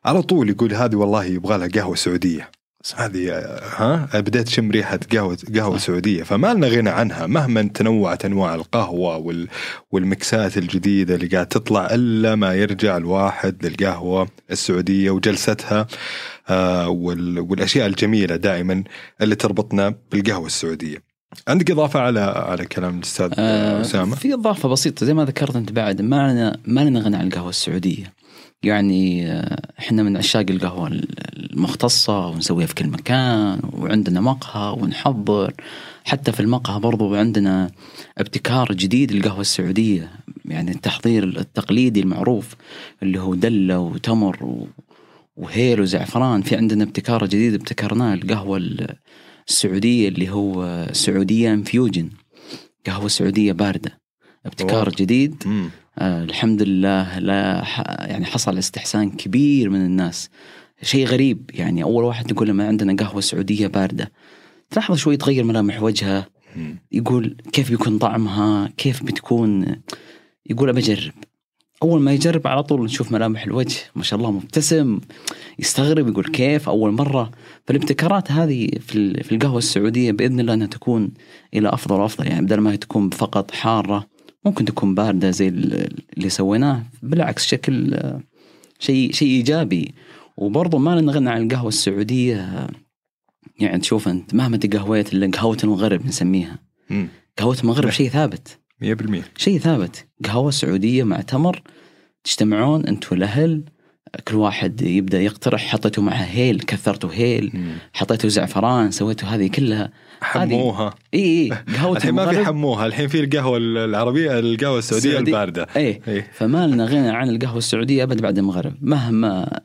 على طول يقول هذه والله يبغى لها قهوة سعودية. هذه ها بديت تشم ريحة قهوة قهوة سعودية فما لنا غنى عنها مهما تنوعت أنواع القهوة وال والمكسات الجديدة اللي قاعد تطلع إلا ما يرجع الواحد للقهوة السعودية وجلستها آه وال والأشياء الجميلة دائما اللي تربطنا بالقهوة السعودية. عندك إضافة على على كلام الأستاذ آه، أسامة؟ في إضافة بسيطة زي ما ذكرت أنت بعد ما لنا ما لنا غنى عن القهوة السعودية يعني آه، إحنا من عشاق القهوة المختصة ونسويها في كل مكان وعندنا مقهى ونحضر. حتى في المقهى برضو عندنا ابتكار جديد للقهوة السعودية يعني التحضير التقليدي المعروف اللي هو دلة وتمر وهيل وزعفران. في عندنا ابتكار جديد ابتكرناه القهوة السعودية اللي هو سعودية infusion قهوة سعودية باردة. ابتكار واو. جديد. مم. آه الحمد لله لا يعني حصل استحسان كبير من الناس. شيء غريب يعني أول واحد يقول لما عندنا قهوة سعودية باردة تلاحظ شوي تغير ملامح وجهه مم. يقول كيف بيكون طعمها؟ كيف بتكون؟ يقول أبى أجرب. أول ما يجرب على طول نشوف ملامح الوجه ما شاء الله مبتسم يستغرب يقول كيف؟ أول مرة. فالابتكارات هذه في القهوة السعودية بإذن الله إنها تكون إلى أفضل وأفضل يعني بدل ما هي تكون فقط حارة ممكن تكون باردة زي ال- اللي سويناه بالعكس شكل شيء شيء إيجابي. وبرضه ما لنا غنى عن القهوة السعودية يعني تشوف أنت مهما تقهويت إلا قهوة المغرب نسميها. قهوة المغرب شيء ثابت. 100% شيء ثابت. قهوة سعودية مع تمر تجتمعون انت والاهل كل واحد يبدأ يقترح حطيته معها هيل كثرته هيل. حطيته زعفران سويته هذه كلها. حموها. إي إي [LAUGHS] قهوة الحين ما في حموها الحين في القهوة العربية القهوة السعودية السعودي- الباردة. إي. إيه. فما لنا غنى عن القهوة السعودية أبد بعد المغرب. مهما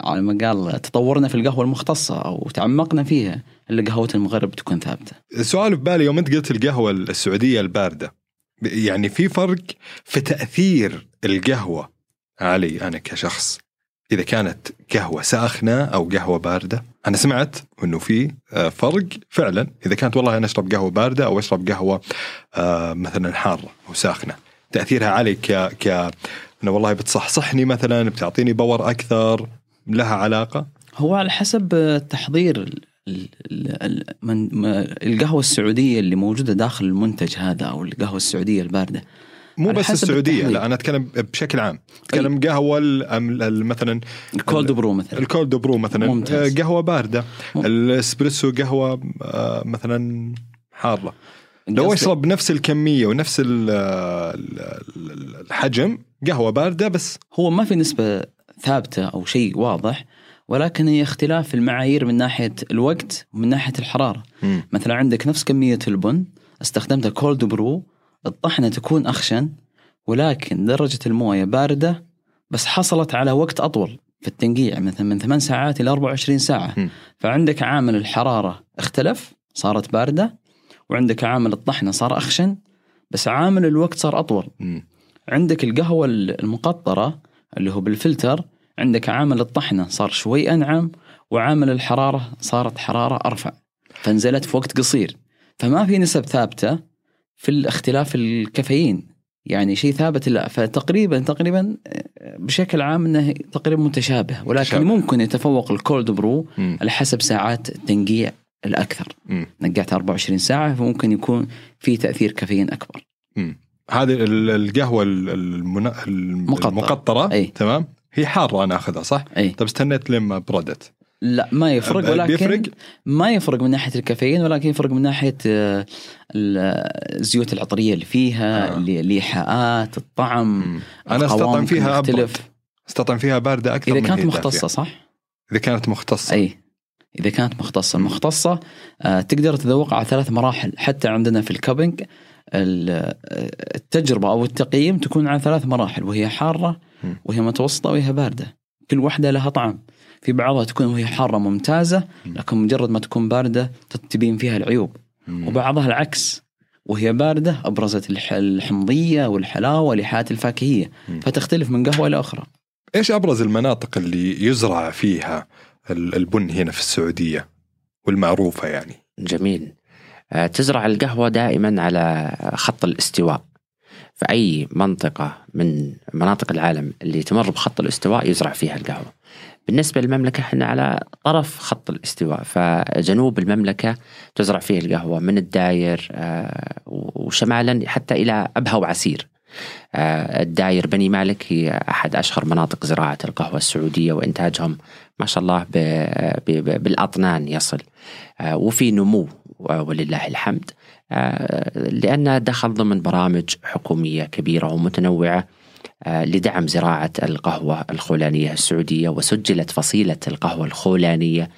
على ما قال تطورنا في القهوة المختصة أو تعمقنا فيها إلا قهوة المغرب تكون ثابتة. السؤال في بالي يوم أنت قلت القهوة السعودية الباردة يعني في فرق في تأثير القهوة علي أنا كشخص؟ إذا كانت قهوة ساخنة أو قهوة باردة. أنا سمعت إنه في آه، فرق فعلا. إذا كانت والله أنا أشرب قهوة باردة أو أشرب قهوة آه، مثلا حارة أو ساخنة. تأثيرها علي ك ك إنه والله بتصحصحني مثلا بتعطيني power أكثر لها علاقة؟ هو على حسب التحضير ال- ال- ال- من ما- القهوة السعودية اللي موجودة داخل المنتج هذا أو القهوة السعودية الباردة. مو بس السعودية. لا أنا أتكلم بشكل عام. أتكلم قهوة ال- أم- ال- مثلا ال cold brew مثلا. ال cold brew مثلا. ممتاز. آه، قهوة باردة. مم. الإسبريسو قهوة آه، مثلا حارة. لو أشرب نفس الكمية ونفس ال- ال- ال- الحجم قهوة باردة بس. هو ما في نسبة ثابتة أو شيء واضح ولكن هي اختلاف المعايير من ناحية الوقت ومن ناحية الحرارة. مثلا عندك نفس كمية البن استخدمتها كولد برو الطحنة تكون أخشن ولكن درجة الموية باردة بس حصلت على وقت أطول في التنقيع مثلا من 8 ساعات إلى 24 ساعة مم. فعندك عامل الحرارة اختلف صارت باردة وعندك عامل الطحنة صار أخشن بس عامل الوقت صار أطول مم. عندك القهوة المقطرة اللي هو بالفلتر عندك عامل الطحنة صار شوي أنعم وعامل الحرارة صارت حرارة أرفع فنزلت في وقت قصير فما في نسب ثابتة في الاختلاف الكافيين يعني شيء ثابت لا فتقريبا تقريبا بشكل عام إنه تقريبا متشابه ولكن متشابه. ممكن يتفوق ال cold brew. على حسب ساعات التنقيع الأكثر مم. نقعت 24 ساعة فممكن يكون في تأثير كافيين أكبر مم. هذه ال- القهوة ال- المن... الم- مقطرة. المقطرة أي. تمام هي حارة أنا أخذها صح؟ أي طب استنيت لما بردت لا ما يفرق ولكن بيفرق؟ ما يفرق من ناحية الكافيين ولكن يفرق من ناحية آه، ال- الزيوت العطرية اللي فيها آه. الايحاءات الطعم. أنا أستطعم فيها يختلف. أستطعم فيها باردة أكثر إذا من كانت هي مختصة. صح؟ إذا كانت مختصة أي إذا كانت مختصة المختصه آه، تقدر تذوقها على ثلاث مراحل حتى عندنا في الكابينج ال- آه، التجربة أو التقييم تكون على ثلاث مراحل وهي حارة. وهي متوسطة وهي باردة كل واحدة لها طعم في بعضها تكون وهي حارة ممتازة لكن مجرد ما تكون باردة تبين فيها العيوب. وبعضها العكس وهي باردة أبرزت الح- الحمضية والحلاوة والايحاءات الفاكهية. فتختلف من قهوة إلى أخرى. إيش أبرز المناطق اللي يزرع فيها ال- البن هنا في السعودية؟ والمعروفة يعني. جميل. آه، تزرع القهوة دائما على خط الاستواء. فأي منطقة من مناطق العالم اللي تمر بخط الاستواء يزرع فيها القهوة. بالنسبة للمملكة إحنا على طرف خط الاستواء فجنوب المملكة تزرع فيه القهوة من الداير آه، وشمالا حتى إلى أبها وعسير. آه، الداير بني مالك هي أحد أشهر مناطق زراعة القهوة السعودية وإنتاجهم ما شاء الله بالأطنان يصل. آه، وفي نمو ولله الحمد. لأنها دخل ضمن برامج حكومية كبيرة ومتنوعة لدعم زراعة القهوة الخولانية السعودية وسجلت فصيلة القهوة الخولانية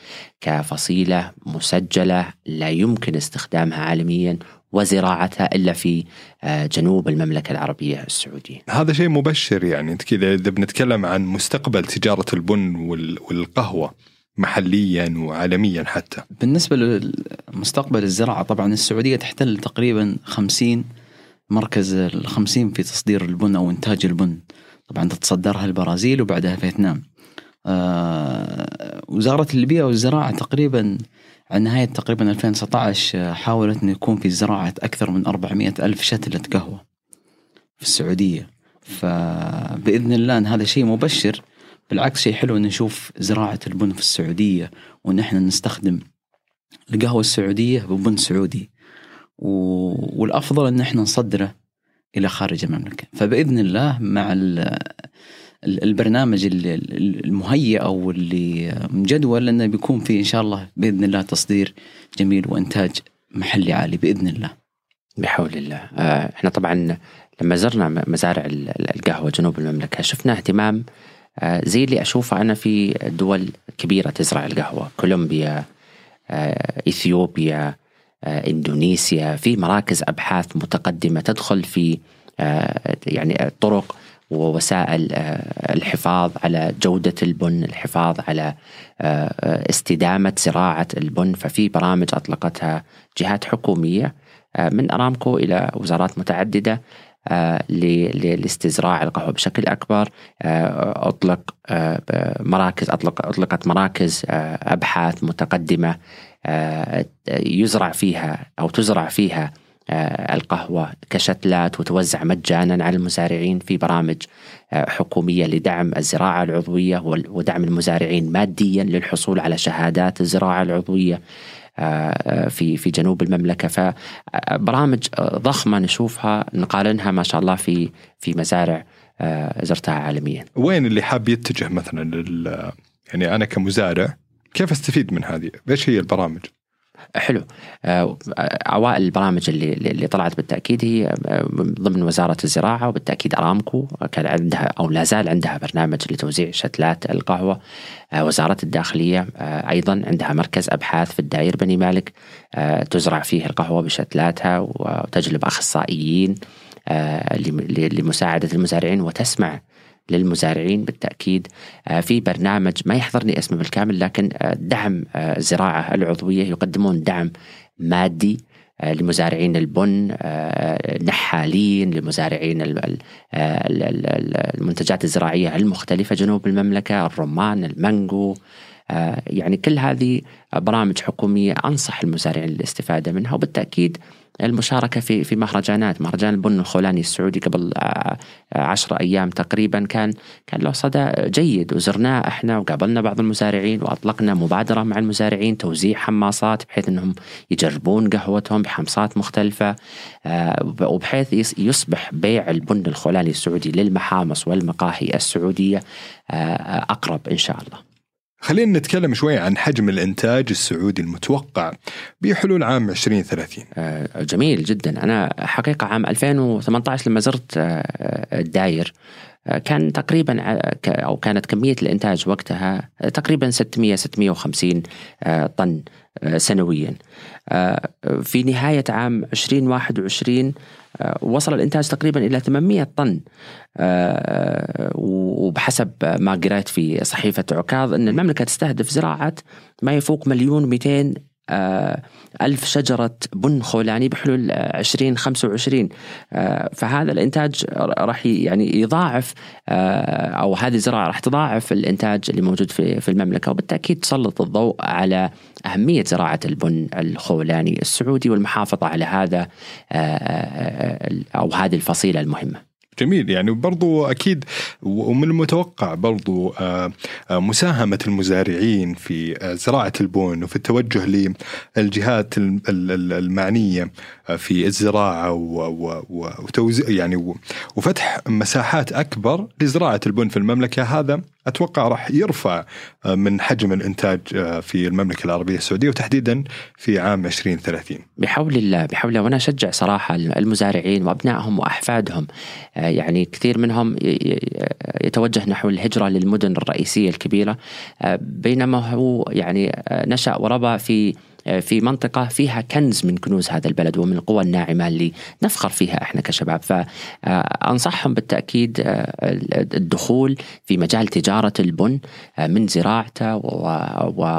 كفصيلة مسجلة لا يمكن استخدامها عالميا وزراعتها إلا في آه، جنوب المملكة العربية السعودية. هذا شيء مبشر يعني. كذا إذا بنتكلم عن مستقبل تجارة البن وال- والقهوة محليا وعالميا حتى. بالنسبة لمستقبل الزراعة طبعا السعودية تحتل تقريبا 50 مركز ال 50 في تصدير البن أو إنتاج البن. طبعا تتصدرها البرازيل وبعدها فيتنام. آه وزارة البيئة والزراعة تقريبا على نهاية تقريبا 2019 آه، حاولت أن يكون في زراعة أكثر من 400 ألف شتلة قهوة في السعودية. فبإذن الله أن هذا شيء مبشر. بالعكس شيء حلو أن نشوف زراعة البن في السعودية وأن إحنا نستخدم القهوة السعودية ببن سعودي. و... والأفضل أن إحنا نصدره إلى خارج المملكة. فبإذن الله مع ال... ال- البرنامج ال- ال- المهيئ أو اللي مجدول أنه بيكون فيه إن شاء الله بإذن الله تصدير جميل وإنتاج محلي عالي بإذن الله. بحول الله. آه، إحنا طبعا لما زرنا مزارع ال- ال- القهوة جنوب المملكة شفنا اهتمام آه، زي اللي أشوفه أنا في دول كبيرة تزرع القهوة كولومبيا آه، آه، إندونيسيا في مراكز أبحاث متقدمة تدخل في آه، يعني طرق ووسائل آه، الحفاظ على جودة البن الحفاظ على استدامة زراعة البن. ففي برامج أطلقتها جهات حكومية من أرامكو إلى وزارات متعددة لاستزراع القهوة بشكل أكبر. أطلق مراكز أطلق أطلقت مراكز أبحاث متقدمة يزرع فيها أو تزرع فيها آه، القهوة كشتلات وتوزع مجانا على المزارعين في برامج آه، حكومية لدعم الزراعة العضوية ودعم المزارعين ماديا للحصول على شهادات الزراعة العضوية آه، في في جنوب المملكة. فبرامج ضخمة نشوفها نقارنها ما شاء الله في في مزارع آه، زرتها عالميا. وين اللي حاب يتجه مثلا يعني أنا كمزارع كيف أستفيد من هذه؟ إيش هي البرامج؟ حلو آه، اوائل البرامج اللي اللي طلعت بالتأكيد هي آه، ضمن وزارة الزراعة وبالتأكيد أرامكو كان عندها أو لا زال عندها برنامج لتوزيع شتلات القهوة آه، وزارة الداخلية آه، أيضا عندها مركز أبحاث في الداير بني مالك آه، تزرع فيه القهوة بشتلاتها وتجلب أخصائيين آه، لم- لمساعدة المزارعين وتسمع للمزارعين بالتأكيد آه، في برنامج ما يحضرني اسمه بالكامل لكن آه، دعم آه، الزراعه العضوية يقدمون دعم مادي آه، لمزارعين البن آه، نحالين لمزارعين ال- ال- ال- ال- المنتجات الزراعية المختلفة جنوب المملكة الرمان المانجو آه، يعني كل هذه برامج حكومية أنصح المزارعين للاستفادة منها وبالتأكيد المشاركة في في مهرجانات مهرجان البن الخولاني السعودي قبل آه، آه، عشرة أيام تقريبا كان كان له صدى جيد وزرناه إحنا وقابلنا بعض المزارعين وأطلقنا مبادرة مع المزارعين توزيع حماصات بحيث إنهم يجربون قهوتهم بحمصات مختلفة آه، وبحيث يصبح بيع البن الخولاني السعودي للمحامص والمقاهي السعودية آه، أقرب إن شاء الله. خلينا نتكلم شوي عن حجم الإنتاج السعودي المتوقع بحلول عام 2030 آه، جميل جدا. أنا حقيقة عام 2018 لما زرت آه، الداير آه، كان تقريبا أو كانت كمية الإنتاج وقتها تقريبا 600 650 آه، طن. سنويا. آه، في نهاية عام 2021 آه، وصل الإنتاج تقريبا إلى 800 طن. آه، وبحسب ما قرأت في صحيفة عكاظ إن المملكة تستهدف زراعة ما يفوق مليون 200 آه، ألف شجرة بن خولاني بحلول آه، 2025 آه، فهذا الإنتاج راح يعني يضاعف آه، أو هذه الزراعة راح تضاعف الإنتاج اللي موجود في في المملكة. وبالتأكيد تسلط الضوء على أهمية زراعة البن الخولاني السعودي والمحافظة على هذا آه، أو هذه الفصيلة المهمة. جميل. يعني برضو أكيد ومن المتوقع برضو آه، آه، مساهمة المزارعين في آه، زراعة البن وفي التوجه للجهات ال- ال- ال- المعنية في الزراعة وتوزيع يعني وفتح مساحات أكبر لزراعة البن في المملكة. هذا أتوقع راح يرفع آه، من حجم الإنتاج آه، في المملكة العربية السعودية وتحديدا في عام 2030 بحول الله بحول الله. وأنا أشجع صراحة المزارعين وأبنائهم وأحفادهم آه، يعني كثير منهم يتوجه نحو الهجرة للمدن الرئيسية الكبيرة بينما هو يعني نشأ وربى في في منطقة فيها كنز من كنوز هذا البلد ومن القوى الناعمة اللي نفخر فيها إحنا كشباب. فأنصحهم بالتأكيد آه، الدخول في مجال تجارة البن آه، من زراعته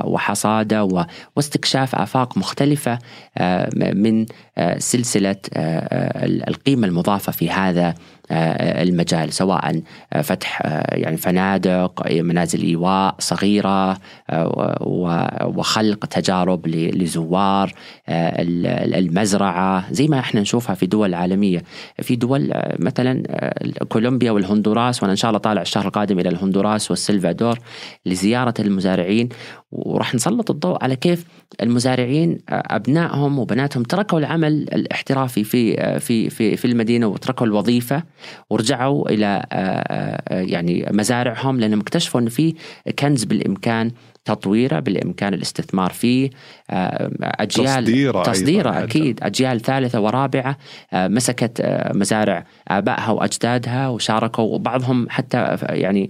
وحصاده واستكشاف آفاق مختلفة آه، من آه، سلسلة آه، آه، القيمة المضافة في هذا آه، المجال سواء آه، فتح آه، يعني فنادق منازل إيواء صغيرة آه، و- وخلق تجارب لزوار آه، ال- المزرعة زي ما إحنا نشوفها في دول عالمية. في دول آه، مثلا آه، كولومبيا والهندوراس وأنا إن شاء الله طالع الشهر القادم إلى الهندوراس والسلفادور لزيارة المزارعين. وراح نسلط الضوء على كيف المزارعين آه، أبنائهم وبناتهم تركوا العمل الاحترافي في آه، في في في المدينة وتركوا الوظيفة ورجعوا إلى آه، يعني مزارعهم لأنهم اكتشفوا إن في كنز بالإمكان تطويره بالإمكان الاستثمار فيه. آه، اجيال تصديره أيضاً تصديره عدل. أكيد. أجيال ثالثة ورابعة آه، مسكت آه، مزارع آبائها وأجدادها وشاركوا وبعضهم حتى يعني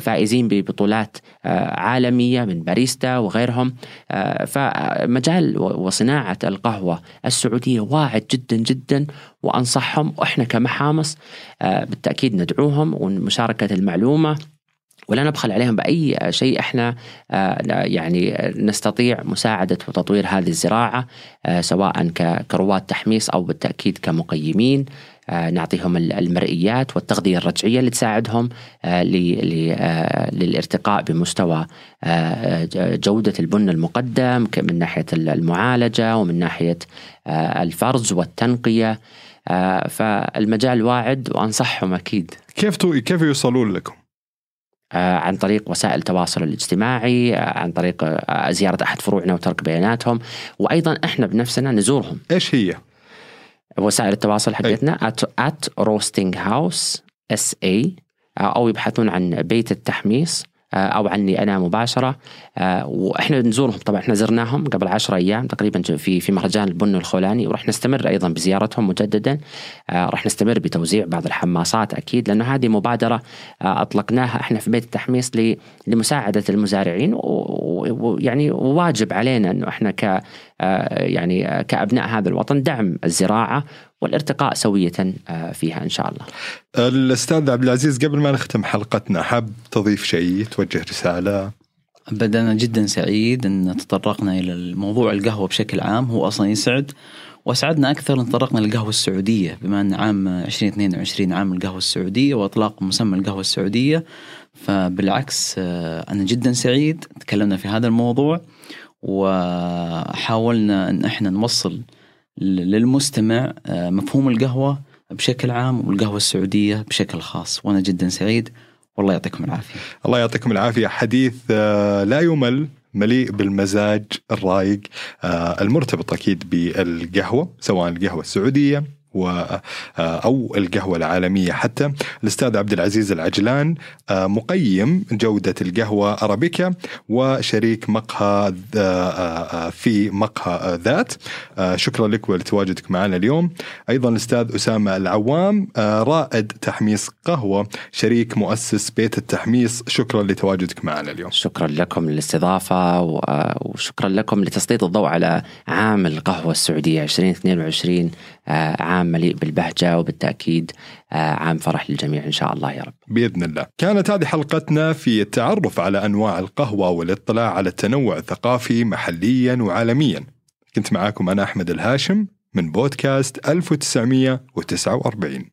فائزين ببطولات عالمية من باريستا وغيرهم. فمجال وصناعة القهوة السعودية واعد جدا جدا وأنصحهم وإحنا كمحامص بالتأكيد ندعوهم ومشاركه المعلومة. ولا نبخل عليهم بأي شيء إحنا آه، يعني نستطيع مساعدة وتطوير هذه الزراعة آه، سواء كرواد تحميص أو بالتأكيد كمقيمين آه، نعطيهم ال- المرئيات والتغذية الرجعية اللي تساعدهم للارتقاء بمستوى جودة البن المقدم من ناحية ال- المعالجة ومن ناحية الفرز والتنقية فالمجال واعد وأنصحهم أكيد كيف. كيف يوصلون لكم؟ آه، عن طريق وسائل التواصل الاجتماعي آه، عن طريق آه، زيارة أحد فروعنا وترك بياناتهم وأيضا إحنا بنفسنا نزورهم إيش هي؟ وسائل التواصل حقتنا at, at roasting house SA أو يبحثون عن بيت التحميص آه، أو عني أنا مباشرة. آه، وإحنا نزورهم. طبعا إحنا زرناهم قبل عشرة أيام تقريبا في في مهرجان البن الخولاني. وراح نستمر أيضا بزيارتهم مجددا. آه، راح نستمر بتوزيع بعض الحماصات أكيد لأنه هذه مبادرة آه، أطلقناها إحنا في بيت التحميص ل- لمساعدة المزارعين. ويعني واجب علينا أنه إحنا ك يعني كأبناء هذا الوطن دعم الزراعة والارتقاء سوية آه، فيها إن شاء الله. الأستاذ عبد العزيز قبل ما نختم حلقتنا حاب تضيف شيء توجه رسالة؟ أبدا أنا جدا سعيد أن تطرقنا إلى الموضوع القهوة بشكل عام. هو أصلا يسعد وأسعدنا أكثر إن تطرقنا للقهوه السعودية. بما أن عام 2022 عام القهوة السعودية وأطلاق مسمى القهوة السعودية فبالعكس آه، أنا جدا سعيد. تكلمنا في هذا الموضوع وحاولنا إن إحنا نوصل للمستمع آه، مفهوم القهوة بشكل عام والقهوة السعودية بشكل خاص. وأنا جدا سعيد. والله يعطيكم العافية. الله يعطيكم العافية. حديث آه، لا يمل مليء بالمزاج الرايق آه، المرتبط أكيد بالقهوة سواء القهوة السعودية و آه، أو القهوة العالمية. حتى الأستاذ عبد العزيز العجلان آه، مقيم جودة القهوة أرابيكا وشريك مقهى آه، في مقهى ذات. شكرا لك ولتواجدك معنا اليوم. أيضا الأستاذ أسامة العوام رائد تحميص قهوة شريك مؤسس بيت التحميص. شكرا لتواجدك معنا اليوم. شكرا لكم للاستضافة وشكرا لكم لتسليط الضوء على عام القهوة السعودية 2022 عام مليء بالبهجة وبالتأكيد آه، عام فرح للجميع إن شاء الله يا رب. بإذن الله. كانت هذه حلقتنا في التعرف على أنواع القهوة والاطلاع على التنوع الثقافي محليا وعالميا. كنت معاكم أنا أحمد الهاشم من بودكاست 1949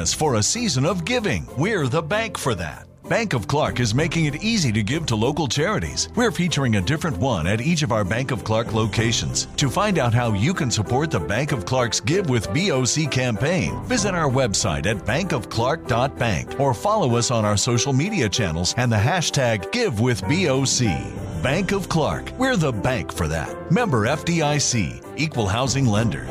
us for a season of giving. We're the bank for that. Bank of Clark is making it easy to give to local charities. We're featuring a different one at each of our Bank of Clark locations. To find out how you can support the Bank of Clark's Give with BOC campaign, visit our website at bankofclark.bank or follow us on our social media channels and the hashtag Give with BOC. Bank of Clark. We're the bank for that. Member FDIC. Equal housing lender.